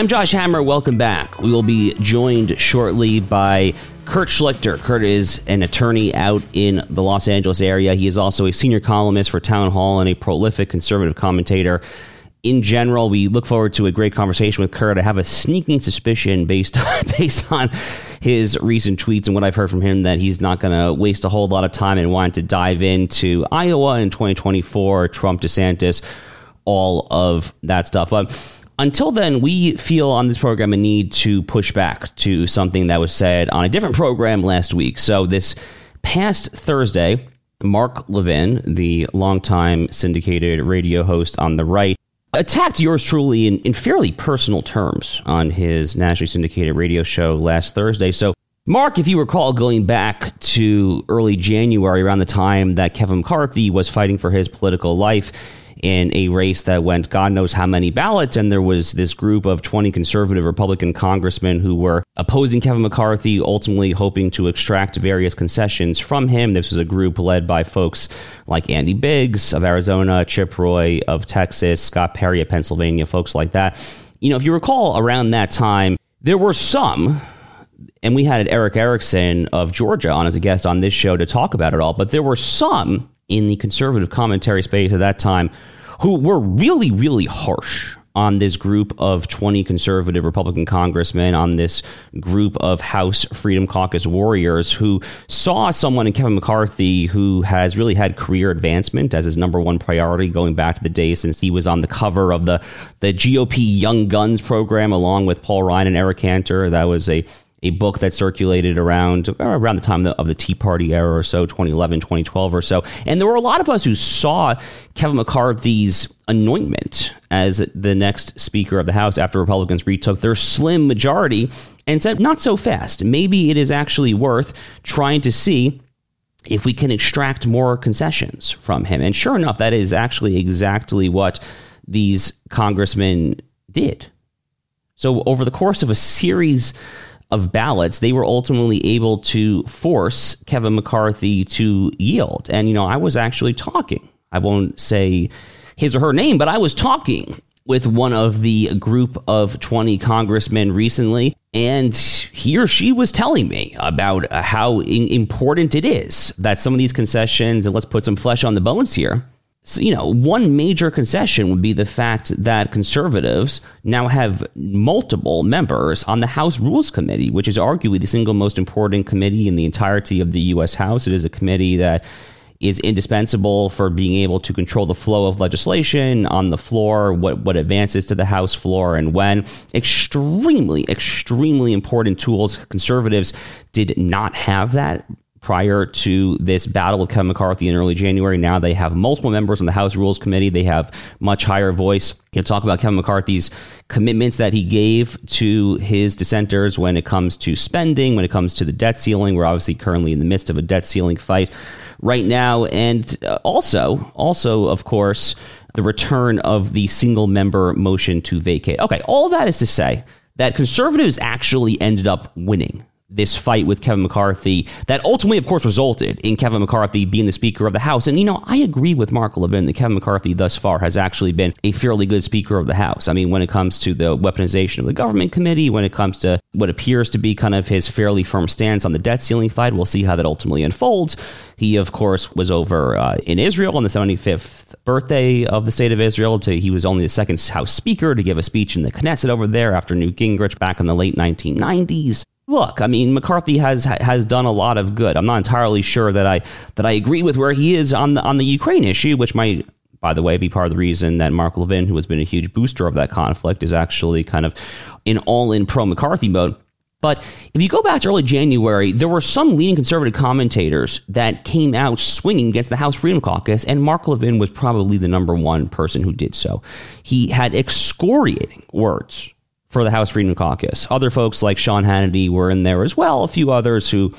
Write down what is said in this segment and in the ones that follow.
I'm Josh Hammer. Welcome back. We will be joined shortly by Kurt Schlichter. Kurt is an attorney out in the Los Angeles area. He is also a senior columnist for Townhall and a prolific conservative commentator. In general, we look forward to a great conversation with Kurt. I have a sneaking suspicion based on, based on his recent tweets and what I've heard from him that he's not going to waste a whole lot of time and want to dive into Iowa in 2024, Trump, DeSantis, all of that stuff. But until then, we feel on this program a need to push back to something that was said on a different program last week. So, this past Thursday, Mark Levin, the longtime syndicated radio host on the right, attacked yours truly in, in fairly personal terms on his nationally syndicated radio show last Thursday. So, Mark, if you recall, going back to early January, around the time that Kevin McCarthy was fighting for his political life, in a race that went God knows how many ballots. And there was this group of 20 conservative Republican congressmen who were opposing Kevin McCarthy, ultimately hoping to extract various concessions from him. This was a group led by folks like Andy Biggs of Arizona, Chip Roy of Texas, Scott Perry of Pennsylvania, folks like that. You know, if you recall, around that time, there were some and we had Erick Erickson of Georgia on as a guest on this show to talk about it all. But there were some in the conservative commentary space at that time who were really, really harsh on this group of 20 conservative Republican congressmen, on this group of House Freedom Caucus warriors who saw someone in Kevin McCarthy who has really had career advancement as his number one priority going back to the days since he was on the cover of the, the GOP Young Guns program along with Paul Ryan and Eric Cantor. That was a a book that circulated around uh, around the time of the Tea Party era or so, 2011, 2012 or so. And there were a lot of us who saw Kevin McCarthy's anointment as the next Speaker of the House after Republicans retook their slim majority and said, not so fast. Maybe it is actually worth trying to see if we can extract more concessions from him. And sure enough, that is actually exactly what these congressmen did. So, over the course of a series of ballots, they were ultimately able to force Kevin McCarthy to yield. And, you know, I was actually talking. I won't say his or her name, but I was talking with one of the group of 20 congressmen recently, and he or she was telling me about how important it is that some of these concessions, and let's put some flesh on the bones here, so, you know, one major concession would be the fact that conservatives now have multiple members on the House Rules Committee, which is arguably the single most important committee in the entirety of the U.S. House. It is a committee that is indispensable for being able to control the flow of legislation on the floor, what, what advances to the House floor, and when. Extremely, extremely important tools. Conservatives did not have that prior to this battle with Kevin McCarthy in early January. Now they have multiple members on the House Rules Committee. They have much higher voice. You talk about Kevin McCarthy's commitments that he gave to his dissenters when it comes to spending, when it comes to the debt ceiling. We're obviously currently in the midst of a debt ceiling fight right now, and uh, also, also of course, the return of the single member motion to vacate. Okay, all that is to say that conservatives actually ended up winning this fight with Kevin McCarthy that ultimately, of course, resulted in Kevin McCarthy being the Speaker of the House. And, you know, I agree with Mark Levin that Kevin McCarthy thus far has actually been a fairly good Speaker of the House. I mean, when it comes to the weaponization of the government committee, when it comes to what appears to be kind of his fairly firm stance on the debt ceiling fight, we'll see how that ultimately unfolds. He, of course, was over uh, in Israel on the 75th birthday of the state of Israel. To, he was only the second House Speaker to give a speech in the Knesset over there after Newt Gingrich back in the late 1990s look, I mean, McCarthy has has done a lot of good. I'm not entirely sure that I that I agree with where he is on the on the Ukraine issue, which might by the way, be part of the reason that Mark Levin, who has been a huge booster of that conflict, is actually kind of in all in pro McCarthy mode. But if you go back to early January, there were some leading conservative commentators that came out swinging against the House Freedom Caucus, and Mark Levin was probably the number one person who did so. He had excoriating words for the House Freedom Caucus. Other folks like Sean Hannity were in there as well, a few others who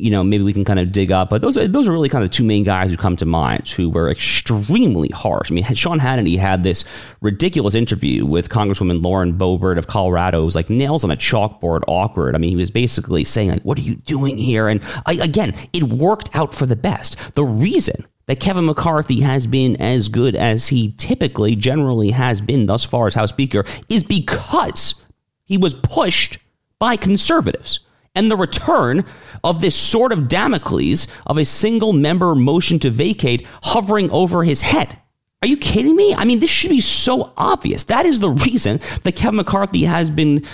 you know, maybe we can kind of dig up. But those are, those are really kind of the two main guys who come to mind who were extremely harsh. I mean, Sean Hannity had this ridiculous interview with Congresswoman Lauren Boebert of Colorado. It was like nails on a chalkboard awkward. I mean, he was basically saying, like, what are you doing here? And I, again, it worked out for the best. The reason that Kevin McCarthy has been as good as he typically generally has been thus far as House Speaker is because he was pushed by conservatives and the return of this sort of Damocles of a single member motion to vacate hovering over his head. Are you kidding me? I mean, this should be so obvious. That is the reason that Kevin McCarthy has been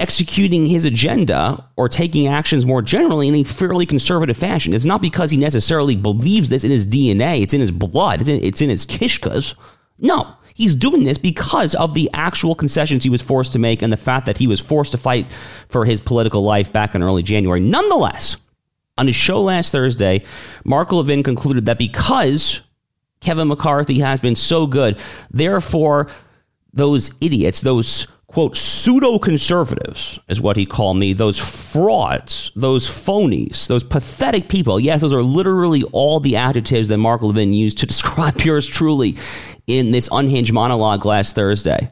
executing his agenda or taking actions more generally in a fairly conservative fashion. It's not because he necessarily believes this in his DNA, it's in his blood, it's in, it's in his kishkas. No, He's doing this because of the actual concessions he was forced to make and the fact that he was forced to fight for his political life back in early January. Nonetheless, on his show last Thursday, Mark Levin concluded that because Kevin McCarthy has been so good, therefore, those idiots, those quote, pseudo conservatives, is what he called me, those frauds, those phonies, those pathetic people. Yes, those are literally all the adjectives that Mark Levin used to describe yours truly in this unhinged monologue last Thursday.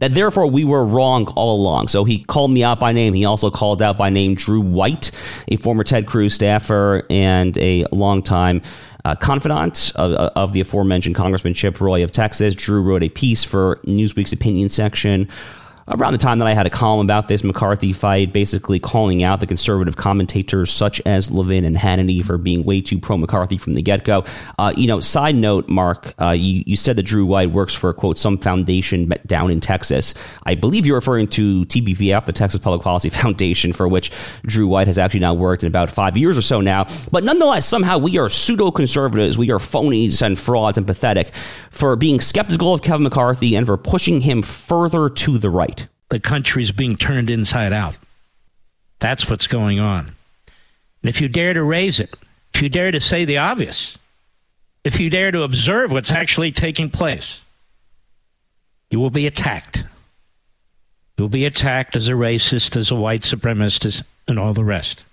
That therefore we were wrong all along. So he called me out by name. He also called out by name Drew White, a former Ted Cruz staffer and a longtime uh, confidant of, of, the aforementioned Congressman Chip Roy of Texas. Drew wrote a piece for Newsweek's opinion section around the time that I had a column about this McCarthy fight, basically calling out the conservative commentators such as Levin and Hannity for being way too pro McCarthy from the get go. Uh, you know, side note, Mark, uh, you, you said that Drew White works for, quote, some foundation down in Texas. I believe you're referring to TPPF, the Texas Public Policy Foundation, for which Drew White has actually now worked in about five years or so now. But nonetheless, somehow we are pseudo conservatives, we are phonies and frauds and pathetic for being skeptical of Kevin McCarthy and for pushing him further to the right the country's being turned inside out. That's what's going on. And if you dare to raise it, if you dare to say the obvious, if you dare to observe what's actually taking place, you will be attacked. You'll be attacked as a racist, as a white supremacist, and all the rest.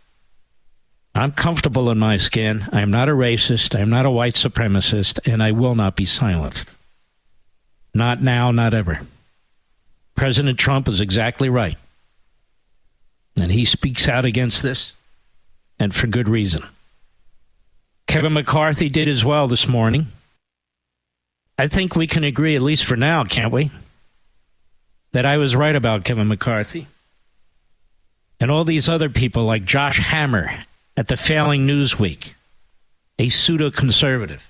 I'm comfortable in my skin. I am not a racist. I am not a white supremacist, and I will not be silenced. Not now, not ever. President Trump is exactly right. And he speaks out against this, and for good reason. Kevin McCarthy did as well this morning. I think we can agree, at least for now, can't we? That I was right about Kevin McCarthy. And all these other people like Josh Hammer at the failing Newsweek, a pseudo conservative,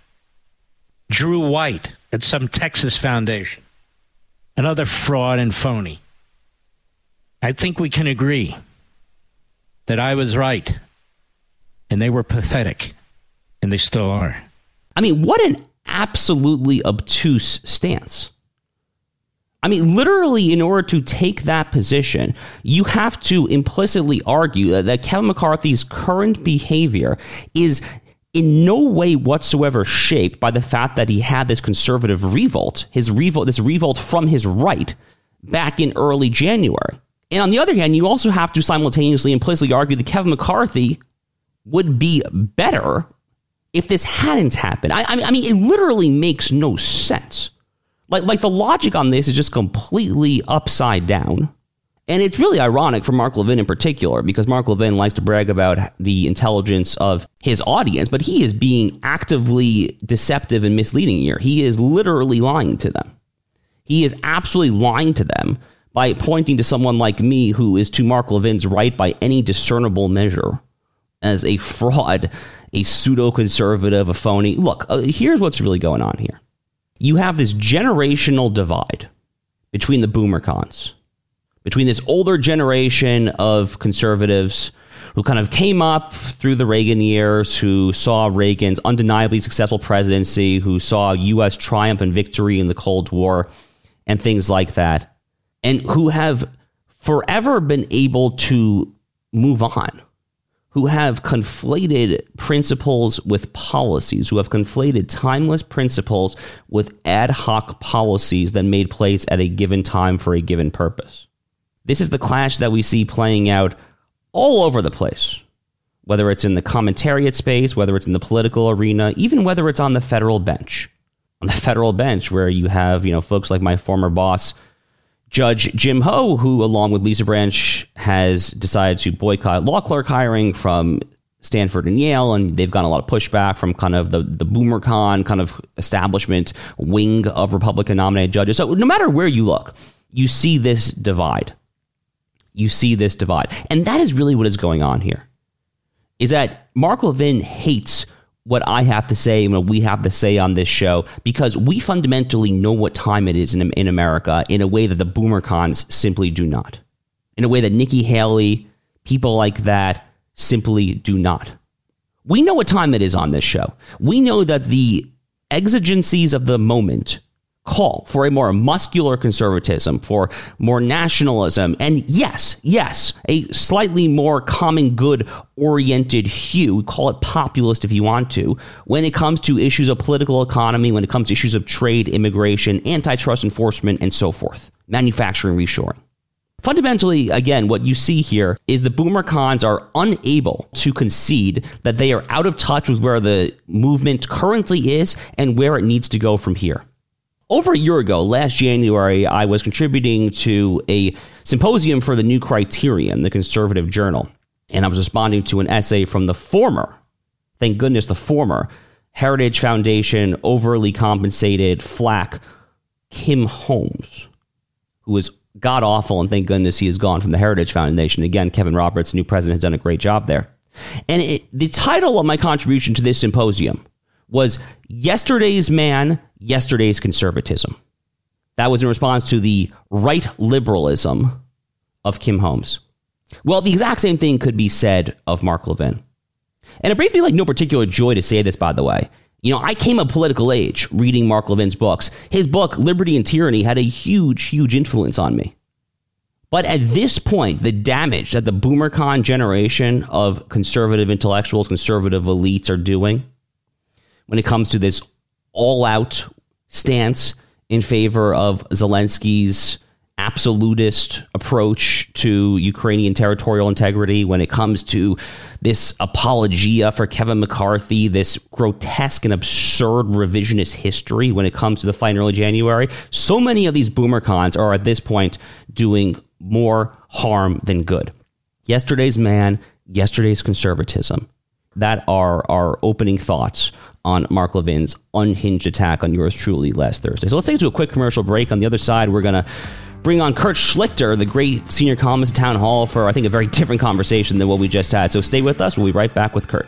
Drew White at some Texas foundation, another fraud and phony. I think we can agree that I was right and they were pathetic and they still are. I mean, what an absolutely obtuse stance. I mean, literally, in order to take that position, you have to implicitly argue that, that Kevin McCarthy's current behavior is in no way whatsoever shaped by the fact that he had this conservative revolt, his revolt, this revolt from his right back in early January. And on the other hand, you also have to simultaneously implicitly argue that Kevin McCarthy would be better if this hadn't happened. I, I mean, it literally makes no sense. Like, like the logic on this is just completely upside down. And it's really ironic for Mark Levin in particular, because Mark Levin likes to brag about the intelligence of his audience, but he is being actively deceptive and misleading here. He is literally lying to them. He is absolutely lying to them by pointing to someone like me who is to Mark Levin's right by any discernible measure as a fraud, a pseudo conservative, a phony. Look, uh, here's what's really going on here. You have this generational divide between the boomer cons between this older generation of conservatives who kind of came up through the Reagan years, who saw Reagan's undeniably successful presidency, who saw U.S. triumph and victory in the Cold War, and things like that, and who have forever been able to move on, who have conflated principles with policies, who have conflated timeless principles with ad hoc policies that made place at a given time for a given purpose. This is the clash that we see playing out all over the place, whether it's in the commentariat space, whether it's in the political arena, even whether it's on the federal bench. On the federal bench, where you have, you know, folks like my former boss, Judge Jim Ho, who, along with Lisa Branch, has decided to boycott law clerk hiring from Stanford and Yale, and they've gotten a lot of pushback from kind of the, the BoomerCon kind of establishment wing of Republican nominated judges. So no matter where you look, you see this divide. You see this divide. And that is really what is going on here. Is that Mark Levin hates what I have to say and what we have to say on this show because we fundamentally know what time it is in, in America in a way that the boomer cons simply do not. In a way that Nikki Haley, people like that, simply do not. We know what time it is on this show. We know that the exigencies of the moment call for a more muscular conservatism, for more nationalism, and yes, yes, a slightly more common good oriented hue, call it populist if you want to, when it comes to issues of political economy, when it comes to issues of trade, immigration, antitrust enforcement, and so forth, manufacturing reshoring. Fundamentally, again, what you see here is the boomer cons are unable to concede that they are out of touch with where the movement currently is and where it needs to go from here. Over a year ago, last January, I was contributing to a symposium for the New Criterion, the conservative journal, and I was responding to an essay from the former, thank goodness, the former Heritage Foundation overly compensated flack Kim Holmes, who is god awful, and thank goodness he is gone from the Heritage Foundation. Again, Kevin Roberts, new president, has done a great job there. And it, the title of my contribution to this symposium was Yesterday's Man, Yesterday's Conservatism. That was in response to the right liberalism of Kim Holmes. Well, the exact same thing could be said of Mark Levin. And it brings me like no particular joy to say this, by the way. You know, I came of political age reading Mark Levin's books. His book, Liberty and Tyranny, had a huge, huge influence on me. But at this point, the damage that the BoomerCon generation of conservative intellectuals, conservative elites are doing when it comes to this all out stance in favor of Zelensky's absolutist approach to Ukrainian territorial integrity, when it comes to this apologia for Kevin McCarthy, this grotesque and absurd revisionist history when it comes to the fight in early January. So many of these boomer cons are at this point doing more harm than good. Yesterday's man, yesterday's conservatism. That are our opening thoughts on Mark Levin's unhinged attack on yours truly last Thursday. So let's take it to a quick commercial break. On the other side, we're going to bring on Kurt Schlichter, the great senior columnist at Townhall, for I think a very different conversation than what we just had. So stay with us. We'll be right back with Kurt.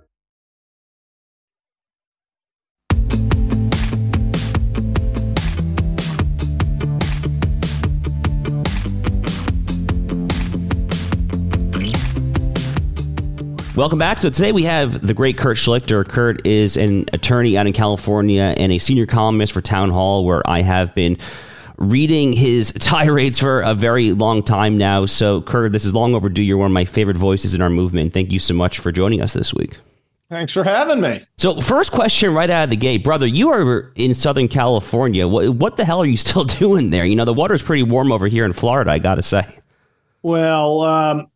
Welcome back. So today we have the great Kurt Schlichter. Kurt is an attorney out in California and a senior columnist for Townhall, where I have been reading his tirades for a very long time now. So, Kurt, this is long overdue. You're one of my favorite voices in our movement. Thank you so much for joining us this week. Thanks for having me. So, first question right out of the gate, brother, you are in Southern California. What, what the hell are you still doing there? You know, the water's pretty warm over here in Florida, I got to say. Well, um,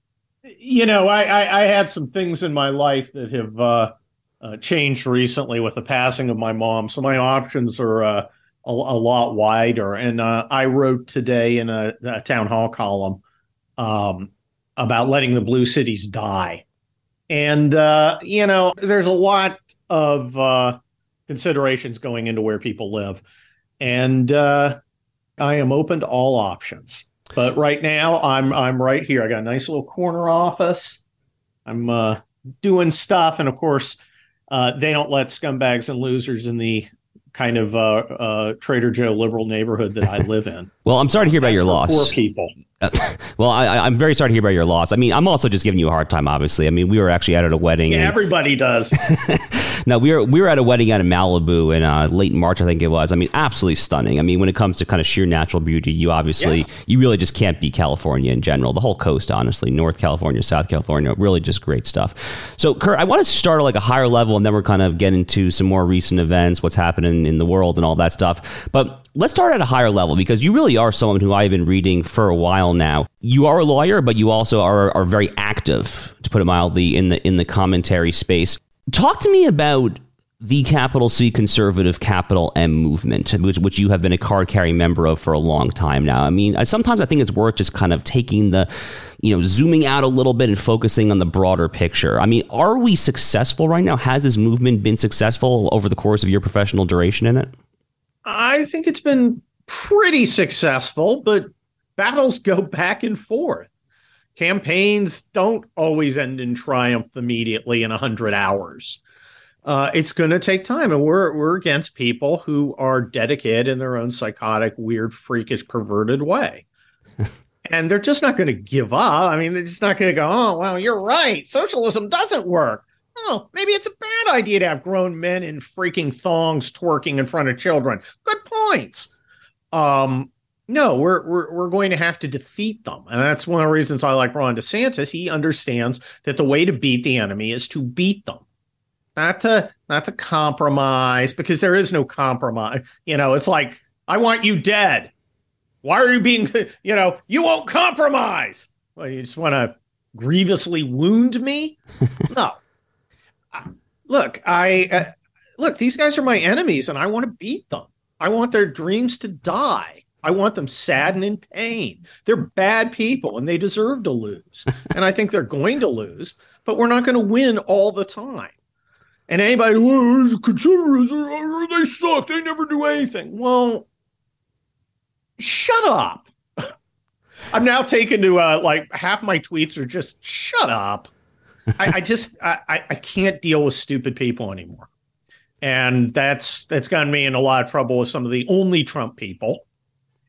you know, I, I, I, had some things in my life that have uh, uh, changed recently with the passing of my mom, so my options are uh, a, a, lot wider. And uh, I wrote today in a, a town hall column um, about letting the blue cities die, and uh, you know, there's a lot of uh, considerations going into where people live, and I am open to all options. But right now, I'm I'm right here. I got a nice little corner office. I'm uh, doing stuff, and of course, uh, they don't let scumbags and losers in the kind of uh, uh, Trader Joe liberal neighborhood that I live in. well, I'm sorry to hear about your loss. Poor people. well, I, am very sorry to hear about your loss. I mean, I'm also just giving you a hard time. Obviously, I mean, we were actually out at a wedding. Yeah, and, everybody does. no, we were we were at a wedding out in Malibu in uh, late March, I think it was. I mean, absolutely stunning. I mean, when it comes to kind of sheer natural beauty, you obviously yeah. you really just can't beat California in general. The whole coast, honestly, North California, South California, really just great stuff. So, Kurt, I want to start at like a higher level, and then we're kind of getting into some more recent events, what's happening in the world, and all that stuff. But let's start at a higher level because you really are someone who I've been reading for a while now. You are a lawyer, but you also are, are very active, to put it mildly, in the in the commentary space. Talk to me about the capital C conservative capital M movement, which, which you have been a card carrying member of for a long time now. I mean, sometimes I think it's worth just kind of taking the, you know, zooming out a little bit and focusing on the broader picture. I mean, are we successful right now? Has this movement been successful over the course of your professional duration in it? I think it's been pretty successful, but battles go back and forth. Campaigns don't always end in triumph immediately in 100 hours. Uh, it's going to take time, and we're we're against people who are dedicated in their own psychotic, weird, freakish, perverted way, and they're just not going to give up. I mean, they're just not going to go, "Oh, well, you're right. Socialism doesn't work." Oh, maybe it's a bad idea to have grown men in freaking thongs twerking in front of children. Good points. Um, no, we're, we're we're going to have to defeat them, and that's one of the reasons I like Ron DeSantis. He understands that the way to beat the enemy is to beat them, not to not to compromise, because there is no compromise. You know, it's like I want you dead. Why are you being? You know, you won't compromise. Well, you just want to grievously wound me? no, look, I uh, look. These guys are my enemies, and I want to beat them. I want their dreams to die. I want them sad and in pain. They're bad people, and they deserve to lose. and I think they're going to lose, but we're not going to win all the time. And anybody, well, conservatives, they suck. They never do anything. Well, shut up. I'm now taken to uh, like half my tweets are just shut up. I, I, just I, I can't deal with stupid people anymore. And that's that's gotten me in a lot of trouble with some of the only Trump people.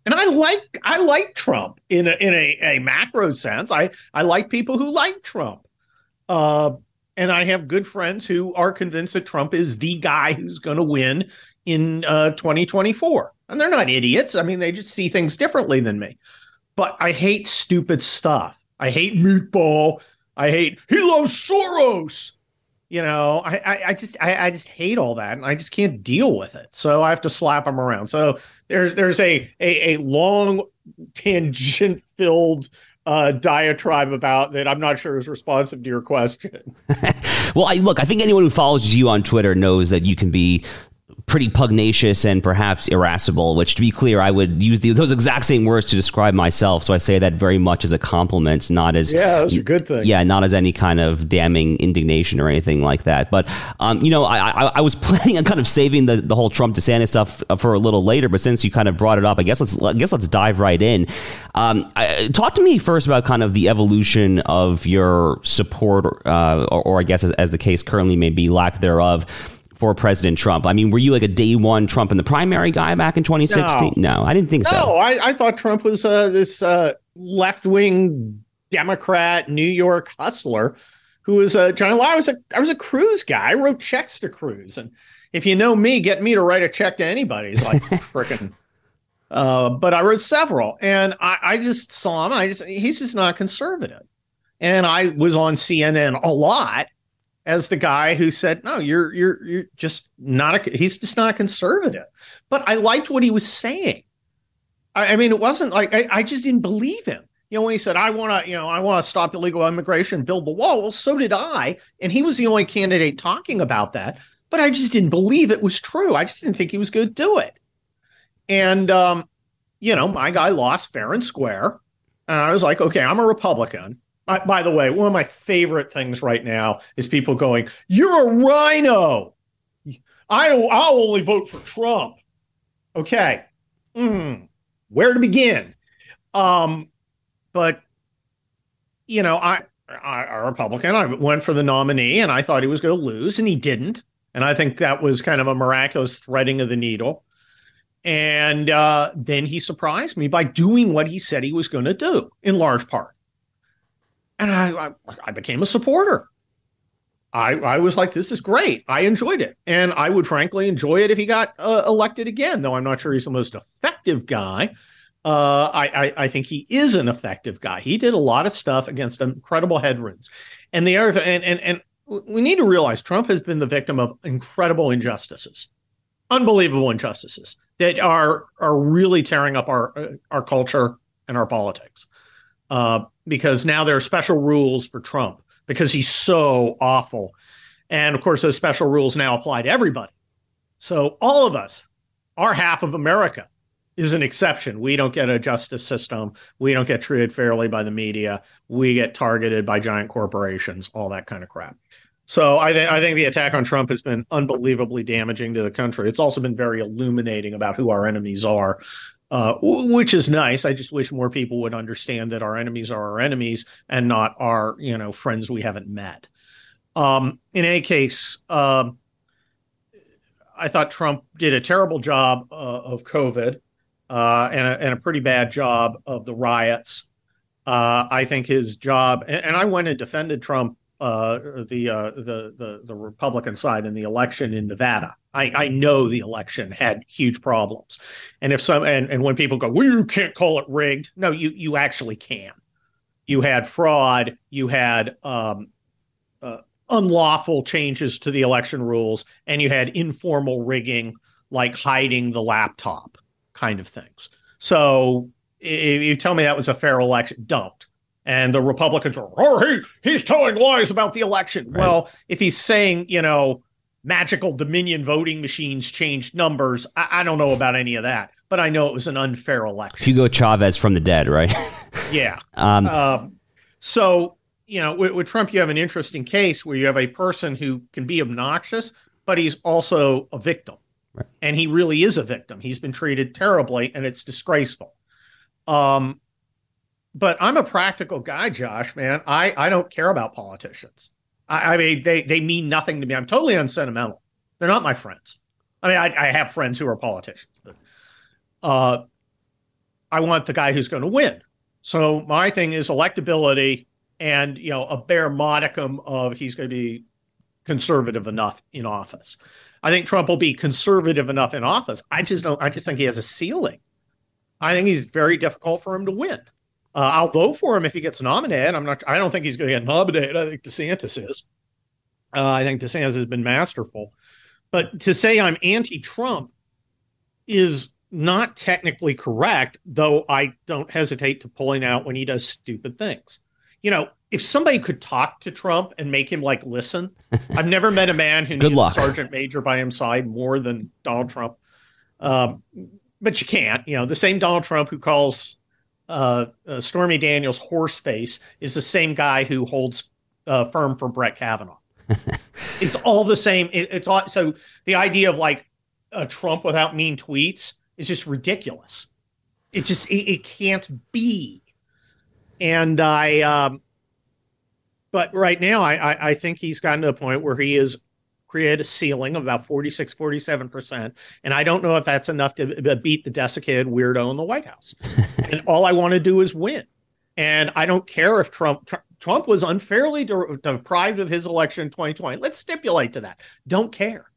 And I like I like Trump in a in a, a macro sense. I I like people who like Trump. Uh, and I have good friends who are convinced that Trump is the guy who's going to win in uh, 2024. And they're not idiots. I mean, they just see things differently than me. But I hate stupid stuff. I hate meatball. I hate he loves Soros. You know, I, I, I just I, I, just hate all that, and I just can't deal with it. So I have to slap them around. So there's there's a a, a long tangent filled uh, diatribe about that I'm not sure is responsive to your question. well, I, look, I think anyone who follows you on Twitter knows that you can be pretty pugnacious and perhaps irascible, which to be clear, I would use the, those exact same words to describe myself. So I say that very much as a compliment, not as yeah, that's a good thing. Yeah, not as any kind of damning indignation or anything like that. But um, you know, I, I, I, was planning on kind of saving the, the whole Trump DeSantis stuff for a little later, but since you kind of brought it up, I guess let's I guess let's dive right in. Um, I, talk to me first about kind of the evolution of your support, uh, or, or I guess as, as the case currently may be, lack thereof for President Trump? I mean, were you like a day one Trump in the primary guy back in 2016? No, no I didn't think no, so. No, I, I, thought Trump was uh, this uh, left wing Democrat New York hustler who was a John. I was a I was a Cruz guy. I wrote checks to Cruz, and if you know me, get me to write a check to anybody is like freaking. Uh, but I wrote several, and I, I just saw him. I just he's just not conservative, and I was on CNN a lot as the guy who said, "No, you're you're you're just not a he's just not a conservative." But I liked what he was saying. I, I mean, it wasn't like I, I, just didn't believe him. You know, when he said, I want to, you know, I want to stop illegal immigration, build the wall. Well, so did I. And he was the only candidate talking about that. But I just didn't believe it was true. I just didn't think he was going to do it. And, um, you know, my guy lost fair and square. And I was like, okay, I'm a Republican. I, by the way, one of my favorite things right now is people going, "You're a RINO." I I'll only vote for Trump. Okay, mm, where to begin? Um, but you know, I, I a Republican. I went for the nominee, and I thought he was going to lose, and he didn't. And I think that was kind of a miraculous threading of the needle. And uh, then he surprised me by doing what he said he was going to do, in large part and I, I, I became a supporter. I, I was like, this is great. I enjoyed it. And I would frankly enjoy it if he got uh, elected again, though I'm not sure he's the most effective guy. Uh, I, I, I, think he is an effective guy. He did a lot of stuff against incredible headwinds. And the other th- and, and, and we need to realize Trump has been the victim of incredible injustices, unbelievable injustices that are are really tearing up our uh, our culture and our politics uh, because now there are special rules for Trump because he's so awful. And of course, those special rules now apply to everybody. So all of us, our half of America, is an exception. We don't get a justice system. We don't get treated fairly by the media. We get targeted by giant corporations, all that kind of crap. So I, th- I think the attack on Trump has been unbelievably damaging to the country. It's also been very illuminating about who our enemies are uh, which is nice. I just wish more people would understand that our enemies are our enemies and not our, you know, friends we haven't met. Um, in any case, uh, I thought Trump did a terrible job uh, of COVID uh, and, a, and, a, pretty bad job of the riots. Uh, I think his job, and, and, I went and defended Trump, uh, the, the the the Republican side in the election in Nevada. I, I know the election had huge problems. And if some and, and when people go, well, you can't call it rigged. No, you you actually can. You had fraud, you had um, uh, unlawful changes to the election rules, and you had informal rigging, like hiding the laptop kind of things. So if you tell me that was a fair election, don't. And the Republicans are, oh, he, he's telling lies about the election. Right. Well, if he's saying, you know, magical Dominion voting machines changed numbers. I, I, don't know about any of that, but I know it was an unfair election. Hugo Chavez from the dead, right? yeah. Um, um, so, you know, with, with, Trump, you have an interesting case where you have a person who can be obnoxious, but he's also a victim. Right. And he really is a victim. He's been treated terribly, and it's disgraceful. Um, but I'm a practical guy, Josh, man. I, I don't care about politicians. I, I, mean, they they mean nothing to me. I'm totally unsentimental. They're not my friends. I mean, I, I have friends who are politicians, but uh, I want the guy who's going to win. So my thing is electability and you know a bare modicum of he's going to be conservative enough in office. I think Trump will be conservative enough in office. I just don't. I just think he has a ceiling. I think he's very difficult for him to win. Uh, I'll vote for him if he gets nominated. I'm not. I don't think he's going to get nominated. I think DeSantis is. Uh, I think DeSantis has been masterful, but to say I'm anti-Trump is not technically correct. Though I don't hesitate to pulling out when he does stupid things. You know, if somebody could talk to Trump and make him like listen, I've never met a man who needs a sergeant major by his side more than Donald Trump. Um, but you can't. You know, the same Donald Trump who calls uh, uh, Stormy Daniels' horse face is the same guy who holds uh, firm for Brett Kavanaugh. it's all the same. It, it's all so the idea of like a Trump without mean tweets is just ridiculous. It just it, it can't be. And I, um, but right now I, I I think he's gotten to a point where he is create a ceiling of about 46, 47%. And I don't know if that's enough to beat the desiccated weirdo in the White House. and all I want to do is win. And I don't care if Trump Trump was unfairly de- deprived of his election in 2020. Let's stipulate to that. Don't care.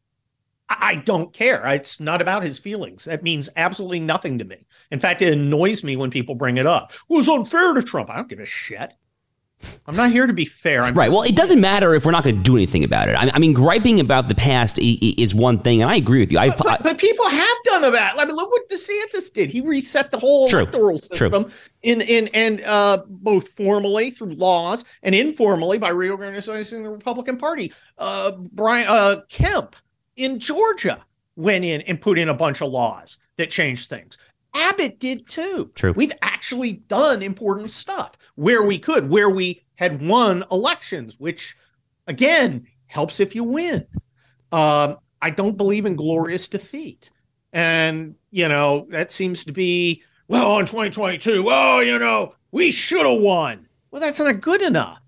I-, I don't care. It's not about his feelings. That means absolutely nothing to me. In fact, it annoys me when people bring it up. It was unfair to Trump. I don't give a shit. I'm not here to be fair. I'm right. Well, it doesn't matter if we're not going to do anything about it. I, I, mean, griping about the past is one thing, and I agree with you. I, but, but, people have done about. I mean, look what DeSantis did. He reset the whole true, electoral system true. in in and uh, both formally through laws and informally by reorganizing the Republican Party. Uh, Brian uh, Kemp in Georgia went in and put in a bunch of laws that changed things. Abbott did too. True. We've actually done important stuff where we could, where we had won elections, which again helps if you win. Um, I don't believe in glorious defeat. And, you know, that seems to be, well, in 2022, oh, you know, we should have won. Well, that's not good enough.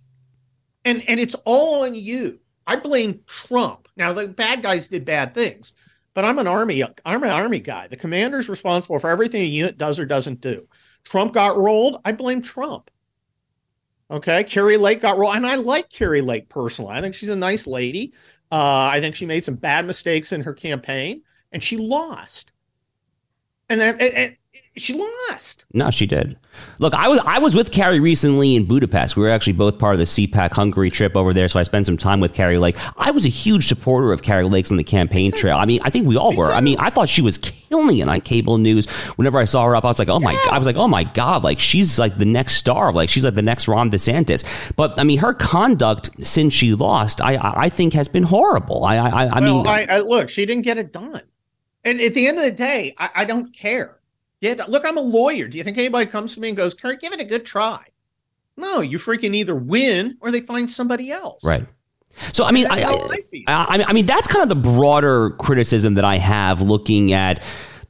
And and it's all on you. I blame Trump. Now the bad guys did bad things, but I'm an army, I'm an army guy. The commander's responsible for everything a unit does or doesn't do. Trump got rolled. I blame Trump. Okay, Kari Lake got rolled, and I like Kari Lake personally. I think she's a nice lady. Uh, I think she made some bad mistakes in her campaign, and she lost. And then, and, she lost. No, she did. Look, I was I was with Kari recently in Budapest. We were actually both part of the CPAC Hungary trip over there, so I spent some time with Kari Lake. I was a huge supporter of Kari Lake's on the campaign trail. I mean, I think we all were. I mean, I thought she was killing it on cable news. Whenever I saw her up, I was like, oh my. I was like, oh my god, like she's like the next star, like she's like the next Ron DeSantis. But I mean, her conduct since she lost, I I think has been horrible. I I, I well, mean, I, I, look, she didn't get it done, and at the end of the day, I, I don't care. Yeah, look, I'm a lawyer. Do you think anybody comes to me and goes, Kurt, give it a good try? No, you freaking either win or they find somebody else. Right. So I mean, I, I, I, I mean that's kind of the broader criticism that I have looking at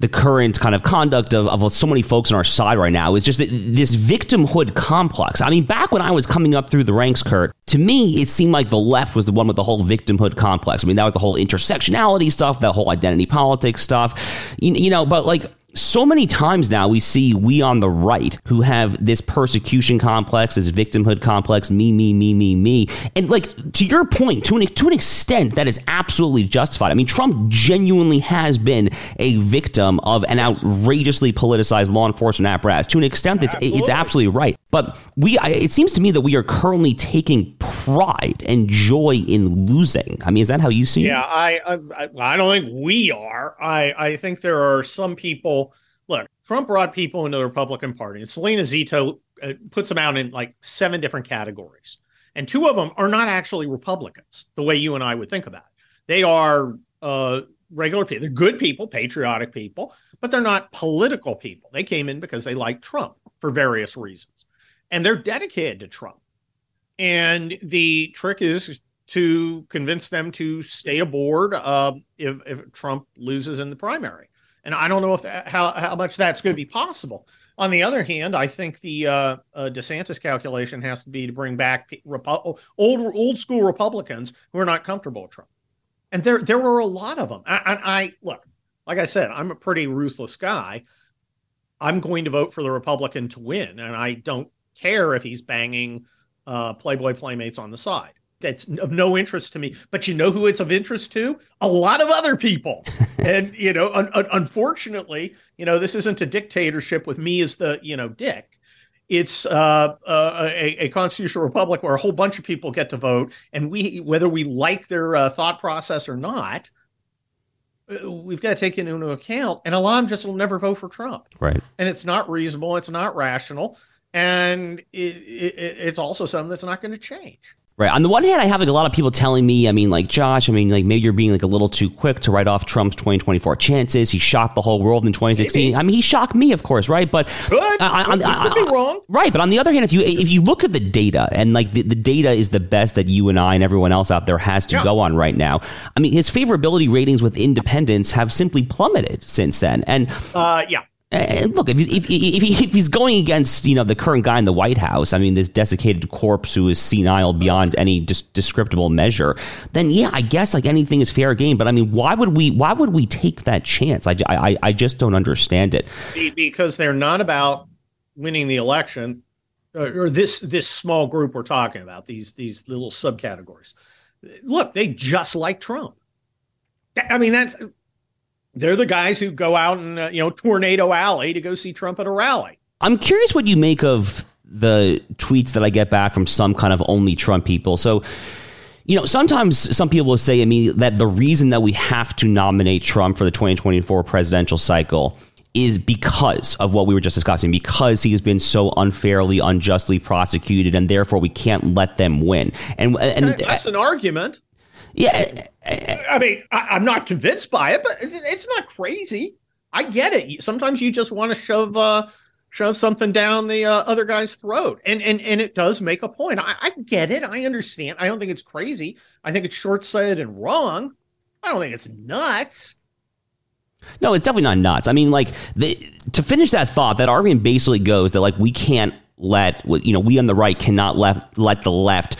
the current kind of conduct of, of so many folks on our side right now is just this victimhood complex. I mean, back when I was coming up through the ranks, Kurt, to me, it seemed like the left was the one with the whole victimhood complex. I mean, that was the whole intersectionality stuff, that whole identity politics stuff, you, you know, but like so many times now we see we on the right who have this persecution complex, this victimhood complex, me, me, me, me, me. And like to your point, to an, to an extent, that is absolutely justified. I mean, Trump genuinely has been a victim of an outrageously politicized law enforcement apparatus. To an extent, it's, absolutely. it's absolutely right. But we, it seems to me that we are currently taking pride and joy in losing. I mean, is that how you see yeah, it? Yeah, I, I, I don't think we are. I, I think there are some people. Look, Trump brought people into the Republican Party, and Salena Zito uh, puts them out in like seven different categories, and two of them are not actually Republicans, the way you and I would think about it. They are uh, regular people. They're good people, patriotic people, but they're not political people. They came in because they like Trump for various reasons and they're dedicated to Trump. And the trick is to convince them to stay aboard uh, if, if, Trump loses in the primary. And I don't know if that, how how much that's going to be possible. On the other hand, I think the uh, uh, DeSantis calculation has to be to bring back Repu- old old school Republicans who are not comfortable with Trump, and there there were a lot of them. I, I, I look, like I said, I'm a pretty ruthless guy. I'm going to vote for the Republican to win, and I don't care if he's banging uh, Playboy playmates on the side. That's of no interest to me. But you know who it's of interest to? A lot of other people. and you know, un- un- unfortunately, you know, this isn't a dictatorship with me as the you know dick. It's uh, uh, a, a, constitutional republic where a whole bunch of people get to vote, and we, whether we like their uh, thought process or not, uh, we've got to take into account. And a lot of them just will never vote for Trump. Right. And it's not reasonable. It's not rational and it, it, it's also something that's not going to change. Right. On the one hand, I have like a lot of people telling me, I mean, like Josh, I mean, like maybe you're being like a little too quick to write off Trump's 2024 chances. He shocked the whole world in 2016. Maybe. I mean, he shocked me, of course, right? But Good. I, I, I, could be wrong. Right. But on the other hand, if you if you look at the data and like the, the data is the best that you and I and everyone else out there has to yeah. go on right now. I mean, his favorability ratings with independents have simply plummeted since then. And uh, yeah. Uh, look, if, if, if, if, he's going against you know the current guy in the White House, I mean this desiccated corpse who is senile beyond any dis- descriptible measure, then yeah, I guess like anything is fair game. But I mean, why would we why would we take that chance? I, I, I just don't understand it. Because they're not about winning the election, or, or this this small group we're talking about these these little subcategories. Look, they just like Trump. I mean that's they're the guys who go out and uh, you know tornado alley to go see Trump at a rally. I'm curious what you make of the tweets that I get back from some kind of only Trump people. So, you know, sometimes some people will say to me that the reason that we have to nominate Trump for the 2024 presidential cycle is because of what we were just discussing, because he has been so unfairly, unjustly prosecuted, and therefore we can't let them win. And, and that's an argument. Yeah, I mean, I, am not convinced by it, but it's not crazy. I get it. Sometimes you just want to shove uh, shove something down the uh, other guy's throat, and and and it does make a point. I, I get it. I understand. I don't think it's crazy. I think it's short sighted and wrong. I don't think it's nuts. No, it's definitely not nuts. I mean, like the, to finish that thought, that argument basically goes that like we can't let you know we on the right cannot left let the left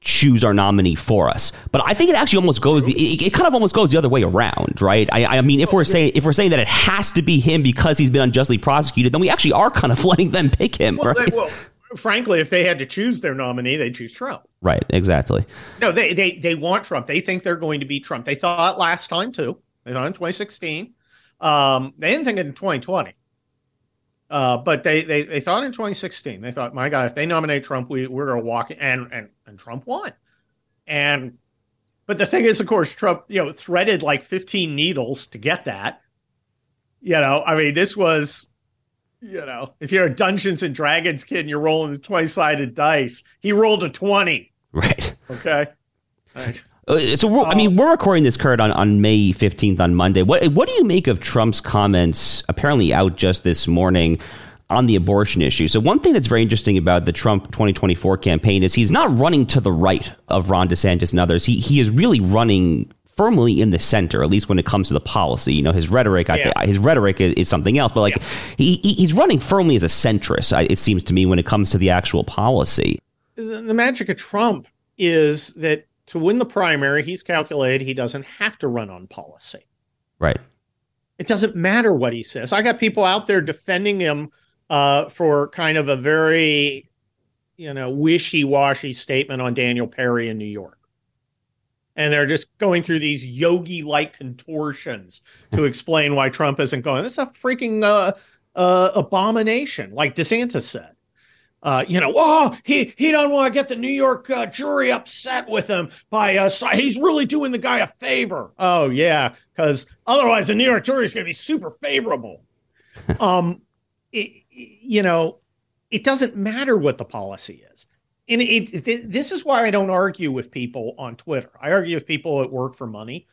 choose our nominee for us. But I think it actually almost goes the it, it kind of almost goes the other way around, right? I, I mean, if we're saying if we're saying that it has to be him because he's been unjustly prosecuted, then we actually are kind of letting them pick him, well, right? They, well, frankly, if they had to choose their nominee, they'd choose Trump. Right, exactly. No, they they they want Trump. They think they're going to be Trump. They thought last time too. They thought in 2016. Um, they didn't think it in 2020. Uh, but they, they they thought in 2016, they thought, my God, if they nominate Trump, we we're gonna walk and and and Trump won. And but the thing is, of course, Trump, you know, threaded like 15 needles to get that. You know, I mean, this was, you know, if you're a Dungeons and Dragons kid and you're rolling the 20 sided dice, he rolled a 20. Right. Okay. Right. Uh, so I mean, we're recording this, Kurt, on, on May 15th on Monday. What what do you make of Trump's comments, apparently out just this morning, on the abortion issue? So one thing that's very interesting about the Trump 2024 campaign is he's not running to the right of Ron DeSantis and others. He he is really running firmly in the center, at least when it comes to the policy. You know, his rhetoric, yeah. I his rhetoric is, is, something else, but like yeah. he, he's running firmly as a centrist. It seems to me when it comes to the actual policy. The, the magic of Trump is that to win the primary, he's calculated he doesn't have to run on policy. Right. It doesn't matter what he says. I got people out there defending him uh, for kind of a very, you know, wishy-washy statement on Daniel Perry in New York. And they're just going through these yogi-like contortions to explain why Trump isn't going. This is a freaking uh, uh, abomination, like DeSantis said uh, you know, oh, he he don't want to get the New York uh, jury upset with him by uh, he's really doing the guy a favor. Oh yeah, because otherwise the New York jury is going to be super favorable. um, it, you know, it doesn't matter what the policy is, and it, it, this is why I don't argue with people on Twitter. I argue with people at work for money,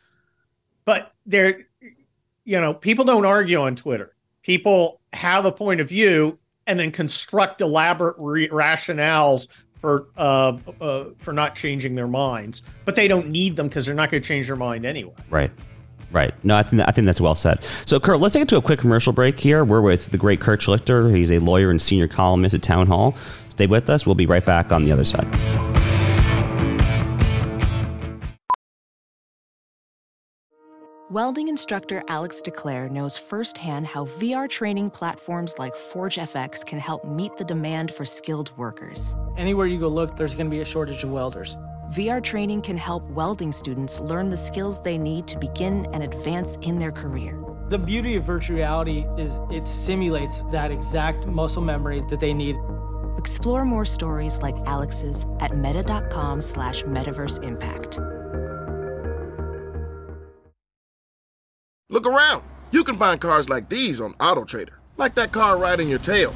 but they're, you know, people don't argue on Twitter. People have a point of view and then construct elaborate re- rationales for uh, uh, for not changing their minds. But they don't need them because they're not going to change their mind anyway. Right. Right. No, I think I think that's well said. So, Kurt, let's take it to a quick commercial break here. We're with the great Kurt Schlichter. He's a lawyer and senior columnist at Townhall. Stay with us. We'll be right back on the other side. Welding instructor Alex DeClaire knows firsthand how VR training platforms like ForgeFX can help meet the demand for skilled workers. Anywhere you go look, there's going to be a shortage of welders. VR training can help welding students learn the skills they need to begin and advance in their career. The beauty of virtual reality is it simulates that exact muscle memory that they need. Explore more stories like Alex's at meta.com slash metaverse impact. Look around. You can find cars like these on AutoTrader, like that car riding your tail.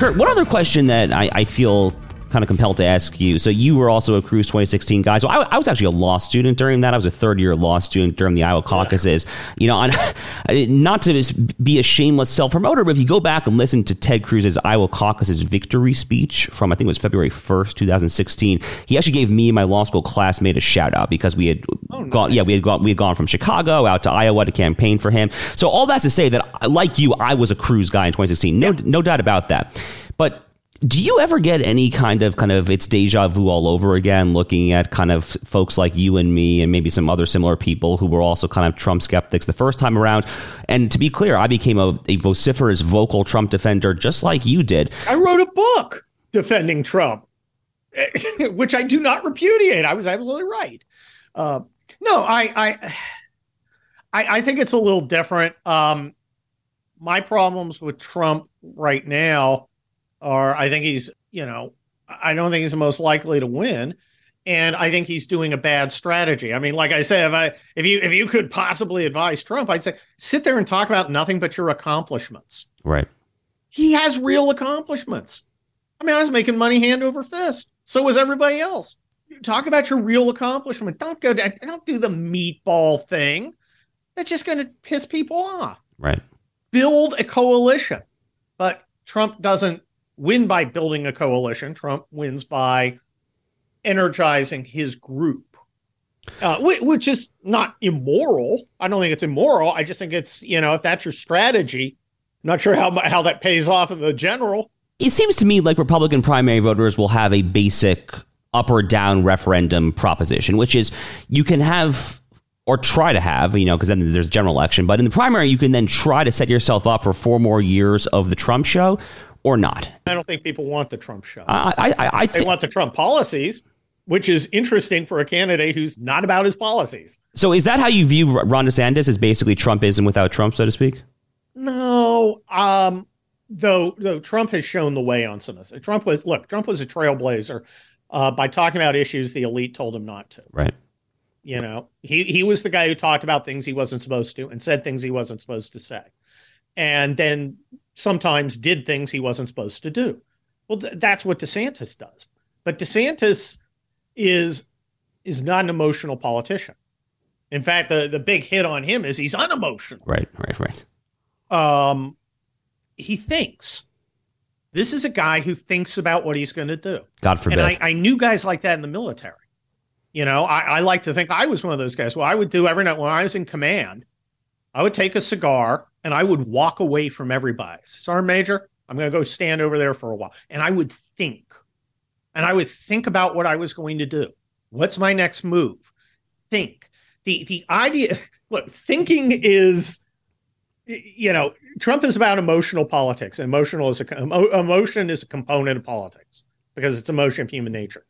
Kurt, one other question that I, I feel kind of compelled to ask you. So you were also a Cruz 2016 guy. So I, I was actually a law student during that. I was a third year law student during the Iowa caucuses. You know, on, not to be a shameless self promoter, but if you go back and listen to Ted Cruz's Iowa caucuses victory speech from I think it was February 1st, 2016, he actually gave me and my law school classmate a shout out because we had oh, nice. gone. Yeah, we had gone. We had gone from Chicago out to Iowa to campaign for him. So all that's to say that, like you, I was a Cruz guy in 2016. No, yeah. no doubt about that. But do you ever get any kind of kind of it's deja vu all over again, looking at kind of folks like you and me and maybe some other similar people who were also kind of Trump skeptics the first time around? And to be clear, I became a, a vociferous, vocal Trump defender just like you did. I wrote a book defending Trump, which I do not repudiate. I was absolutely right. Uh, no, I, I, I, I, think it's a little different. Um, my problems with Trump right now are I think he's, you know, I don't think he's the most likely to win. And I think he's doing a bad strategy. I mean, like I said, if I if you if you could possibly advise Trump, I'd say sit there and talk about nothing but your accomplishments. Right. He has real accomplishments. I mean, I was making money hand over fist. So was everybody else. Talk about your real accomplishment. Don't go down, don't do the meatball thing. That's just going to piss people off. Right. Build a coalition. But Trump doesn't win by building a coalition. Trump wins by energizing his group, uh, which is not immoral. I don't think it's immoral. I just think it's, you know, if that's your strategy, I'm not sure how, how that pays off in the general. It seems to me like Republican primary voters will have a basic up or down referendum proposition, which is you can have or try to have, you know, because then there's a general election. But in the primary, you can then try to set yourself up for four more years of the Trump show, or not. I don't think people want the Trump show. I, I, I th- they want the Trump policies, which is interesting for a candidate who's not about his policies. So, is that how you view Ron DeSantis as basically Trumpism without Trump, so to speak? No. Um, though, though Trump has shown the way on some of this. Trump was look. Trump was a trailblazer uh, by talking about issues the elite told him not to. Right. You know, he he was the guy who talked about things he wasn't supposed to and said things he wasn't supposed to say, and then sometimes did things he wasn't supposed to do. Well, that's what DeSantis does. But DeSantis is is not an emotional politician. In fact, the the big hit on him is he's unemotional. Right, right, right. Um, he thinks. This is a guy who thinks about what he's going to do. God forbid. And I, I, knew guys like that in the military. You know, I, I like to think I was one of those guys. Well, I would do every night when I was in command. I would take a cigar and I would walk away from everybody. Sergeant Major, I'm going to go stand over there for a while. And I would think, and I would think about what I was going to do. What's my next move? Think. The, the idea, look, thinking is, you know, Trump is about emotional politics. Emotional is a, emotion is a component of politics because it's emotion of human nature.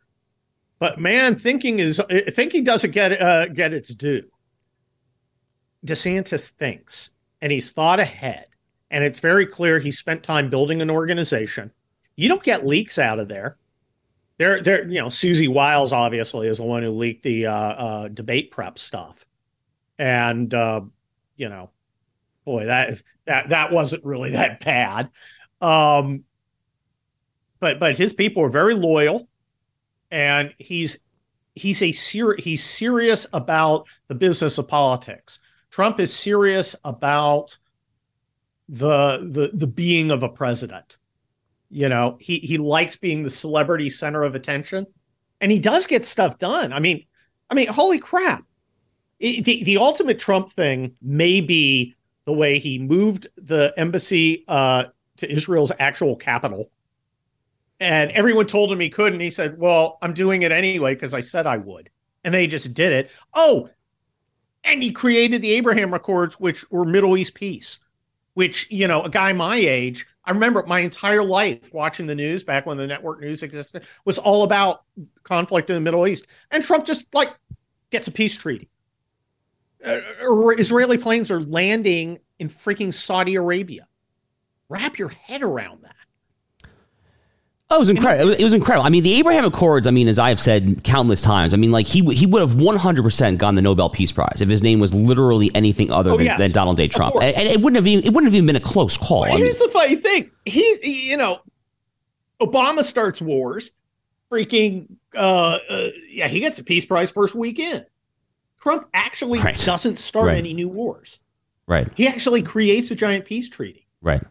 But man, thinking is thinking doesn't get uh, get its due. DeSantis thinks and he's thought ahead. And it's very clear he spent time building an organization. You don't get leaks out of there. There, there, you know, Susie Wiles obviously is the one who leaked the uh, uh, debate prep stuff, and uh, you know, boy, that that that wasn't really that bad. Um, but but his people are very loyal, and he's he's a ser- he's serious about the business of politics. Trump is serious about the the the being of a president. You know, he he likes being the celebrity center of attention, and he does get stuff done. I mean, I mean, holy crap! It, the the ultimate Trump thing may be the way he moved the embassy uh, to Israel's actual capital, and everyone told him he couldn't. He said, "Well, I'm doing it anyway because I said I would," and they just did it. Oh, and he created the Abraham Accords, which were Middle East peace, which, you know, a guy my age, I remember my entire life watching the news back when the network news existed, was all about conflict in the Middle East. And Trump just like gets a peace treaty. Uh, Israeli planes are landing in freaking Saudi Arabia. Wrap your head around that. Oh, it was incredible. It was incredible. I mean, the Abraham Accords. I mean, as I have said countless times, I mean, like he he would have one hundred percent gotten the Nobel Peace Prize if his name was literally anything other oh, than, yes. than, Donald J. Trump, and, and, it wouldn't have even it wouldn't have even been a close call. But here's mean, the funny thing: he, he, you know, Obama starts wars, freaking uh, uh, yeah, he gets a peace prize first weekend. Trump actually Right. doesn't start Right. any new wars. Right. He actually creates a giant peace treaty. Right.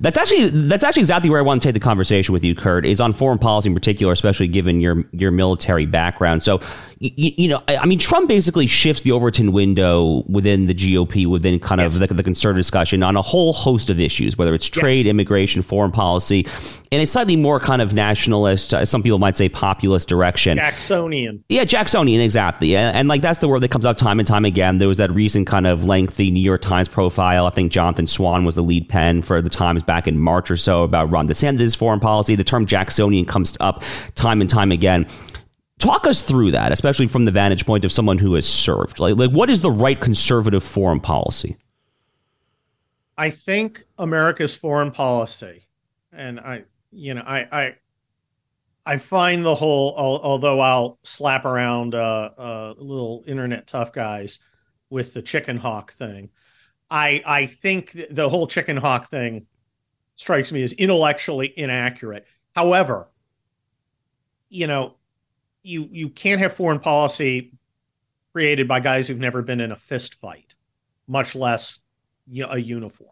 That's actually that's actually exactly where I want to take the conversation with you, Kurt. Is on foreign policy in particular, especially given your your military background. So, y- y- you know, I, I mean, Trump basically shifts the Overton window within the GOP, within kind of the, the conservative discussion on a whole host of issues, whether it's trade, immigration, foreign policy, in a slightly more kind of nationalist, uh, some people might say populist direction. Jacksonian. Yeah, Jacksonian, exactly. And, and like that's the word that comes up time and time again. There was that recent kind of lengthy New York Times profile. I think Jonathan Swan was the lead pen for the Times back in March or so about Ron DeSantis' foreign policy. The term Jacksonian comes up time and time again. Talk us through that, especially from the vantage point of someone who has served. Like, like what is the right conservative foreign policy? I think America's foreign policy, and I, you know, I, I, I find the whole. Although I'll slap around uh, uh, little internet tough guys with the chicken hawk thing, I, I think the whole chicken hawk thing strikes me as intellectually inaccurate. However, you know, you you can't have foreign policy created by guys who've never been in a fist fight, much less you know, a uniform.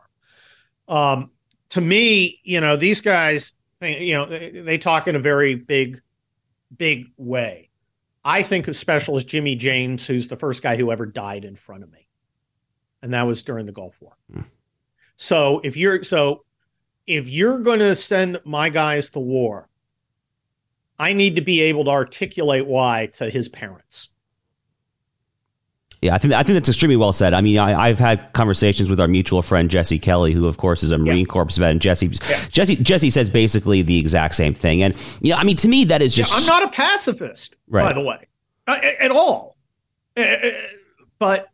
Um, to me, you know, these guys, you know, they, they talk in a very big, big way. I think of Specialist Jimmy James, who's the first guy who ever died in front of me, and that was during the Gulf War. So if you're so, if you're going to send my guys to war, I need to be able to articulate why to his parents. Yeah, I think I think that's extremely well said. I mean, I, I've had conversations with our mutual friend Jesse Kelly, who of course is a Marine Corps vet, and Jesse Jesse Jesse says basically the exact same thing. And you know, I mean, to me, that is Yeah, just I'm not a pacifist, by the way, uh, at all. Uh, uh, But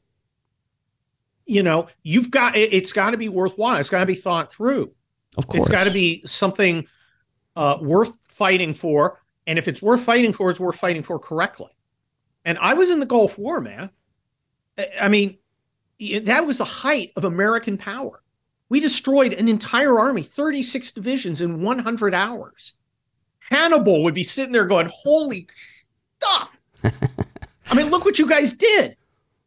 you know, you've got it- it's got to be worthwhile. It's got to be thought through. Of course. It's got to be something uh, worth fighting for. And if it's worth fighting for, it's worth fighting for correctly. And I was in the Gulf War, man. I- mean, that was the height of American power. We destroyed an entire army, 36 divisions in 100 hours. Hannibal would be sitting there going, Holy stuff. I mean, look what you guys did.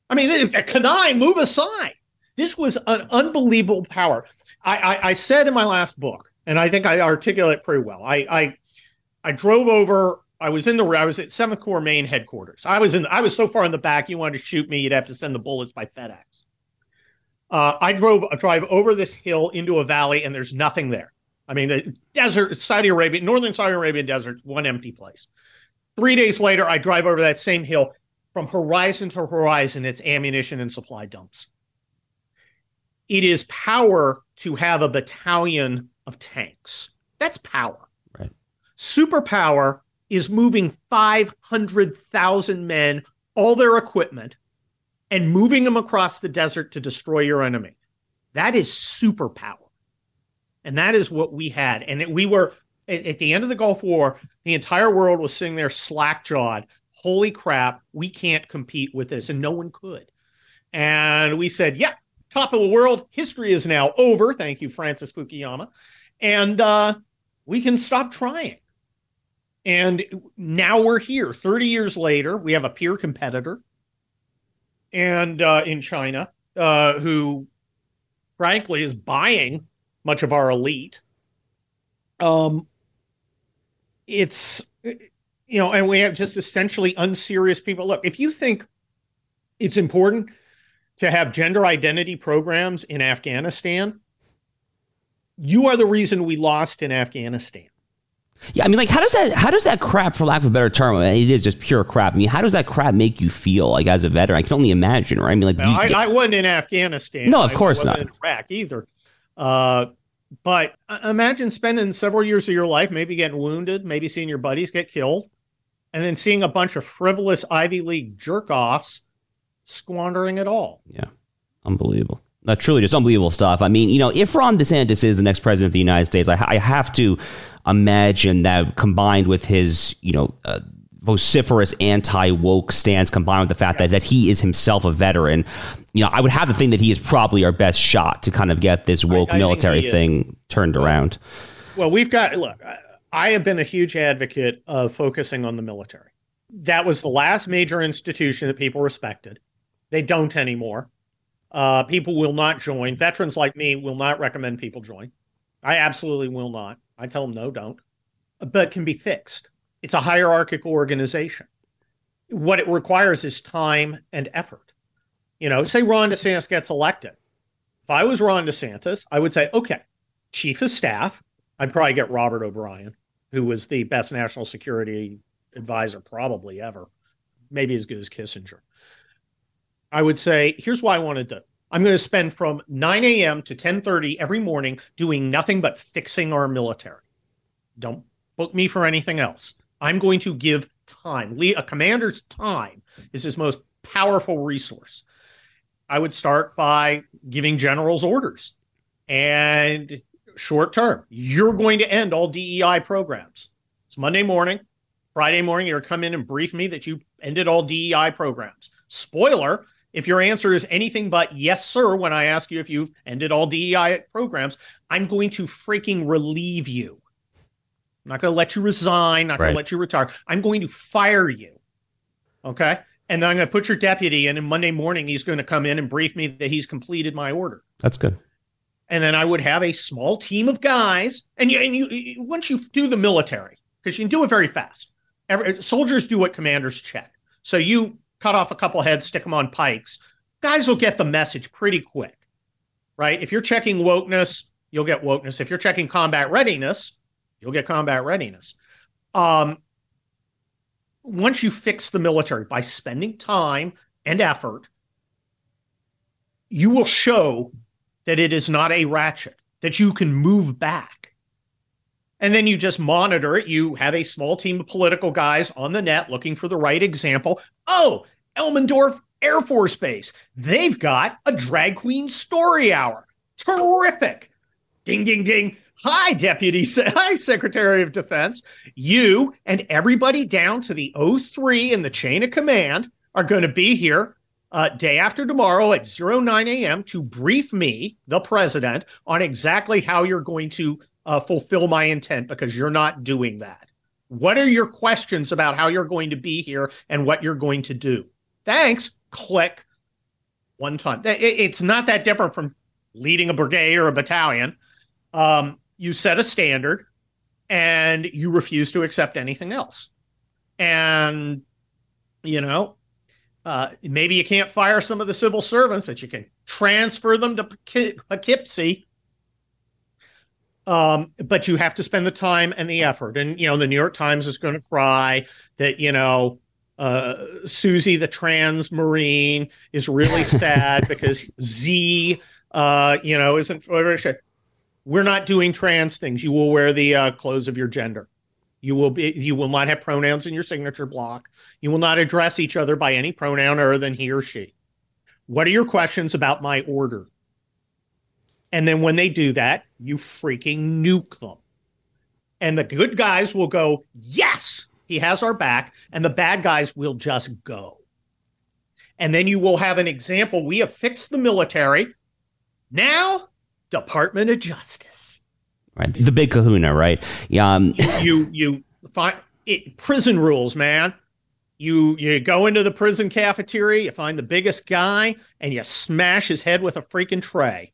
I mean, can I move aside. This was an unbelievable power. I, I, I said in my last book, and I think I articulate it pretty well. I, I I drove over. I was in the. I was at Seventh Corps main headquarters. I was in. I was so far in the back. You wanted to shoot me, you'd have to send the bullets by FedEx. Uh, I drove. I drive over this hill into a valley, and there's nothing there. I mean, the desert, Saudi Arabia, northern Saudi Arabian desert, one empty place. Three days later, I drive over that same hill. From horizon to horizon, it's ammunition and supply dumps. It is power to have a battalion of tanks. That's power. Superpower is moving 500,000 men, all their equipment, and moving them across the desert to destroy your enemy. That is superpower. And that is what we had. And it- we were, at, at the end of the Gulf War, the entire world was sitting there slack jawed. Holy crap, we can't compete with this. And no one could. And we said, yeah, top of the world. History is now over. Thank you, Francis Fukuyama. And uh, we can stop trying. And now we're here. 30 years later, we have a peer competitor and uh, in China uh, who, frankly, is buying much of our elite. Um, it's you know, and we have just essentially unserious people. Look, if you think it's important to have gender identity programs in Afghanistan, you are the reason we lost in Afghanistan. Yeah, I mean, like, how does that? How does that crap, for lack of a better term, it is just pure crap. I mean, how does that crap make you feel, like as a veteran? I can only imagine, right? I mean, like, Now, do you- I, I wasn't in Afghanistan. No, of I course not. In Iraq either. Uh, but uh, imagine spending several years of your life, maybe getting wounded, maybe seeing your buddies get killed, and then seeing a bunch of frivolous Ivy League jerk offs squandering it all. Yeah, unbelievable. Uh, truly, just unbelievable stuff. I mean, you know, if Ron DeSantis is the next president of the United States, I, I have to imagine that combined with his, you know, uh, vociferous anti woke stance, combined with the fact that, that he is himself a veteran, you know, I would have to think that he is probably our best shot to kind of get this woke I think military he is. thing turned around. Well, we've got look. I, I have been a huge advocate of focusing on the military. That was the last major institution that people respected. They don't anymore. Uh, people will not join. Veterans like me will not recommend people join. I absolutely will not. I tell them no, don't. But can be fixed. It's a hierarchical organization. What it requires is time and effort. You know, say Ron DeSantis gets elected. If I was Ron DeSantis, I would say, okay, chief of staff, I'd probably get Robert O'Brien, who was the best national security advisor probably ever, maybe as good as Kissinger. I would say, here's why I want to do. I'm going to spend from 9 a.m. to 10:30 every morning doing nothing but fixing our military. Don't book me for anything else. I'm going to give time. A commander's time is his most powerful resource. I would start by giving generals orders. And short term, you're going to end all DEI programs. It's Monday morning. Friday morning, you're come in and brief me that you ended all DEI programs. Spoiler, if your answer is anything but yes, sir, when I ask you if you've ended all DEI programs, I'm going to freaking relieve you. I'm not going to let you resign, not right. going to let you retire. I'm going to fire you. Okay. And then I'm going to put your deputy in, and Monday morning, he's going to come in and brief me that he's completed my order. That's good. And then I would have a small team of guys. And you, and you once you do the military, because you can do it very fast. Every, soldiers do what commanders check. So you cut off a couple heads, stick them on pikes. Guys will get the message pretty quick, right? If you're checking wokeness, you'll get wokeness. If you're checking combat readiness, you'll get combat readiness. Um, once you fix the military by spending time and effort, you will show that it is not a ratchet, that you can move back. And then you just monitor it. You have a small team of political guys on the net looking for the right example. Oh, Elmendorf Air Force Base. They've got a drag queen story hour. Terrific. Ding, ding, ding. Hi, Deputy. Hi, Secretary of Defense. You and everybody down to the 03 in the chain of command are going to be here uh, day after tomorrow at 09 a.m. to brief me, the president, on exactly how you're going to uh, fulfill my intent because you're not doing that. What are your questions about how you're going to be here and what you're going to do? Thanks. Click. One time. It's not that different from leading a brigade or a battalion. Um, you set a standard and you refuse to accept anything else. And, you know, uh, maybe you can't fire some of the civil servants, but you can transfer them to Poughkeepsie. Um, but you have to spend the time and the effort. And, you know, the New York Times is going to cry that, you know, uh, Susie, the trans Marine, is really sad because Z, uh, you know, isn't. We're not doing trans things. You will wear the uh, clothes of your gender. You will be. You will not have pronouns in your signature block. You will not address each other by any pronoun other than he or she. What are your questions about my order? And then when they do that, you freaking nuke them. And the good guys will go, yes, he has our back. And the bad guys will just go. And then you will have an example. We have fixed the military. Now Department of Justice. Right. The big kahuna, right? Yeah. Um, you you find it, prison rules, man. You you go into the prison cafeteria, you find the biggest guy, and you smash his head with a freaking tray.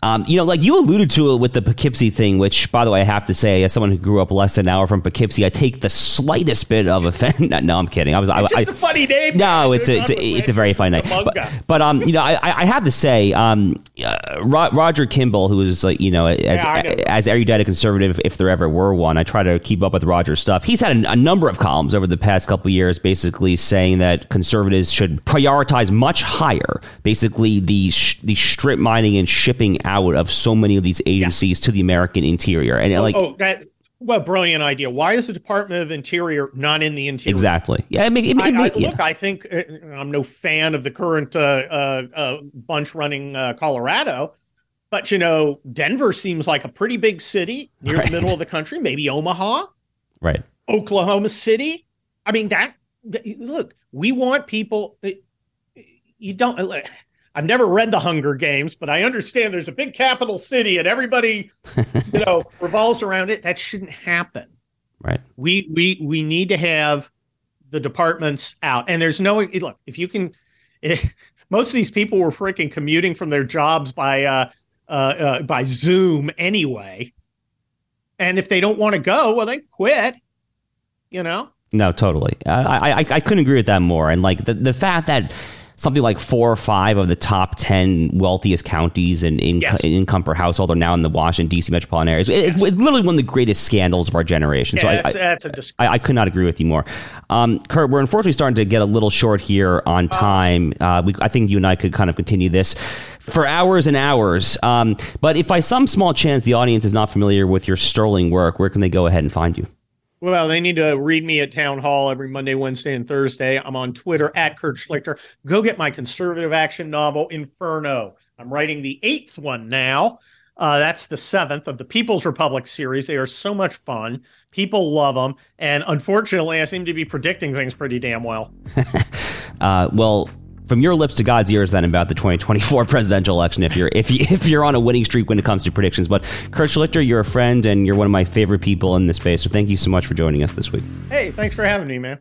Um, you know, like you alluded to it with the Poughkeepsie thing, which, by the way, I have to say, as someone who grew up less than an hour from Poughkeepsie, I take the slightest bit of offense. no, I'm kidding. I was. It's I, just I, a funny name. No, it's a, it's a, it's a very funny name. But, but, um, you know, I, I have to say, um, uh, Roger Kimball, who is like, you know, as yeah, as erudite a conservative, if there ever were one, I try to keep up with Roger's stuff. He's had a, a number of columns over the past couple years, basically saying that conservatives should prioritize much higher, basically the sh- the strip mining and shipping out of so many of these agencies yeah. to the American interior. And oh, like, oh, that well, brilliant idea. Why is the Department of Interior not in the interior? Exactly. Yeah, I mean, it, it, I, I, yeah. look, I think uh, I'm no fan of the current uh, uh, uh, bunch running uh, Colorado, but you know, Denver seems like a pretty big city near right. the middle of the country. Maybe Omaha, right? Oklahoma City. I mean, that look, we want people. You don't I've never read the Hunger Games, but I understand there's a big capital city and everybody, you know, revolves around it. That shouldn't happen. Right. We we we need to have the departments out. And there's no look, if you can if, most of these people were freaking commuting from their jobs by uh, uh, uh by Zoom anyway. And if they don't want to go, well, they quit. You know. No, totally. I, I I couldn't agree with that more. And like the the fact that something like four or five of the top 10 wealthiest counties in, in, yes. in income per household are now in the Washington, D.C. metropolitan areas. It, yes. It's literally one of the greatest scandals of our generation. Yeah, so that's, I, that's a I, I, could not agree with you more. Um, Kurt, we're unfortunately starting to get a little short here on oh. time. Uh, we, I think you and I could kind of continue this for hours and hours. Um, but if by some small chance the audience is not familiar with your sterling work, where can they go ahead and find you? Well, they need to read me at Townhall every Monday, Wednesday, and Thursday. I'm on Twitter at Kurt Schlichter. Go get my conservative action novel, Inferno. I'm writing the eighth one now. Uh, that's the seventh of the People's Republic series. They are so much fun. People love them. And unfortunately, I seem to be predicting things pretty damn well. uh, well, from your lips to God's ears then about the 2024 presidential election if you're if you if you're on a winning streak when it comes to predictions. But Kurt Schlichter, you're a friend and you're one of my favorite people in this space. So thank you so much for joining us this week. Hey, thanks for having me, man.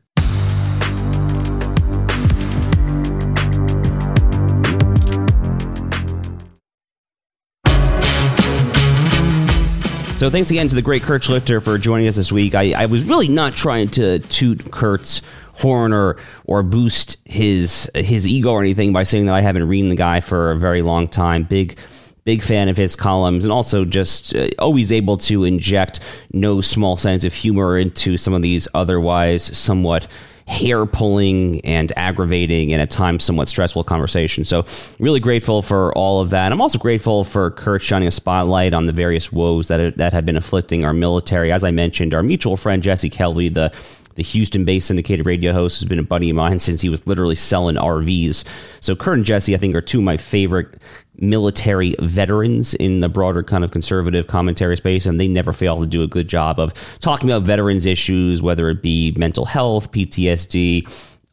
So thanks again to the great Kurt Schlichter for joining us this week. I, I was really not trying to toot Kurt's horn or or boost his his ego or anything by saying that I haven't reading the guy for a very long time. Big big fan of his columns and also just uh, always able to inject no small sense of humor into some of these otherwise somewhat hair pulling and aggravating and at times somewhat stressful conversations. So, really grateful for all of that. I'm also grateful for Kurt shining a spotlight on the various woes that, that have been afflicting our military. As I mentioned, our mutual friend Jesse Kelly, the the Houston based syndicated radio host, has been a buddy of mine since he was literally selling RVs. So, Kurt and Jesse, I think, are two of my favorite military veterans in the broader kind of conservative commentary space, and they never fail to do a good job of talking about veterans issues, whether it be mental health, PTSD,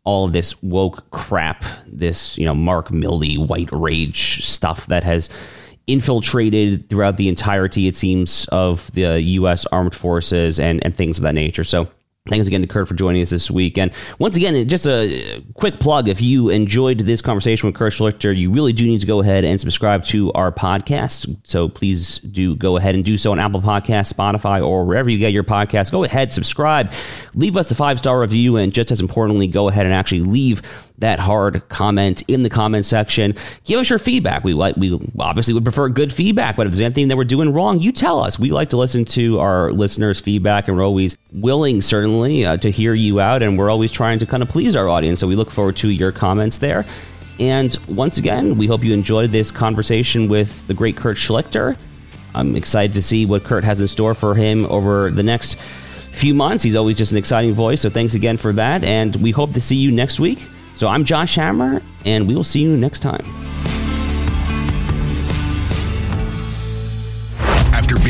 all of this woke crap, this, you know, Mark Milley white rage stuff that has infiltrated throughout the entirety, it seems, of the U.S. armed forces and, and things of that nature. So Thanks again to Kurt for joining us this week. And once again, just a quick plug if you enjoyed this conversation with Kurt Schlichter, you really do need to go ahead and subscribe to our podcast. So please do go ahead and do so on Apple Podcasts, Spotify, or wherever you get your podcasts. Go ahead, subscribe, leave us a five star review, and just as importantly, go ahead and actually leave that hard comment in the comment section. Give us your feedback. We like we obviously would prefer good feedback, but if there's anything that we're doing wrong, you tell us. We like to listen to our listeners' feedback, and we're always willing, certainly, uh, to hear you out, and we're always trying to kind of please our audience. So we look forward to your comments there. And once again, we hope you enjoyed this conversation with the great Kurt Schlichter. I'm excited to see what Kurt has in store for him over the next few months. He's always just an exciting voice. So thanks again for that. And we hope to see you next week. So I'm Josh Hammer, and we will see you next time.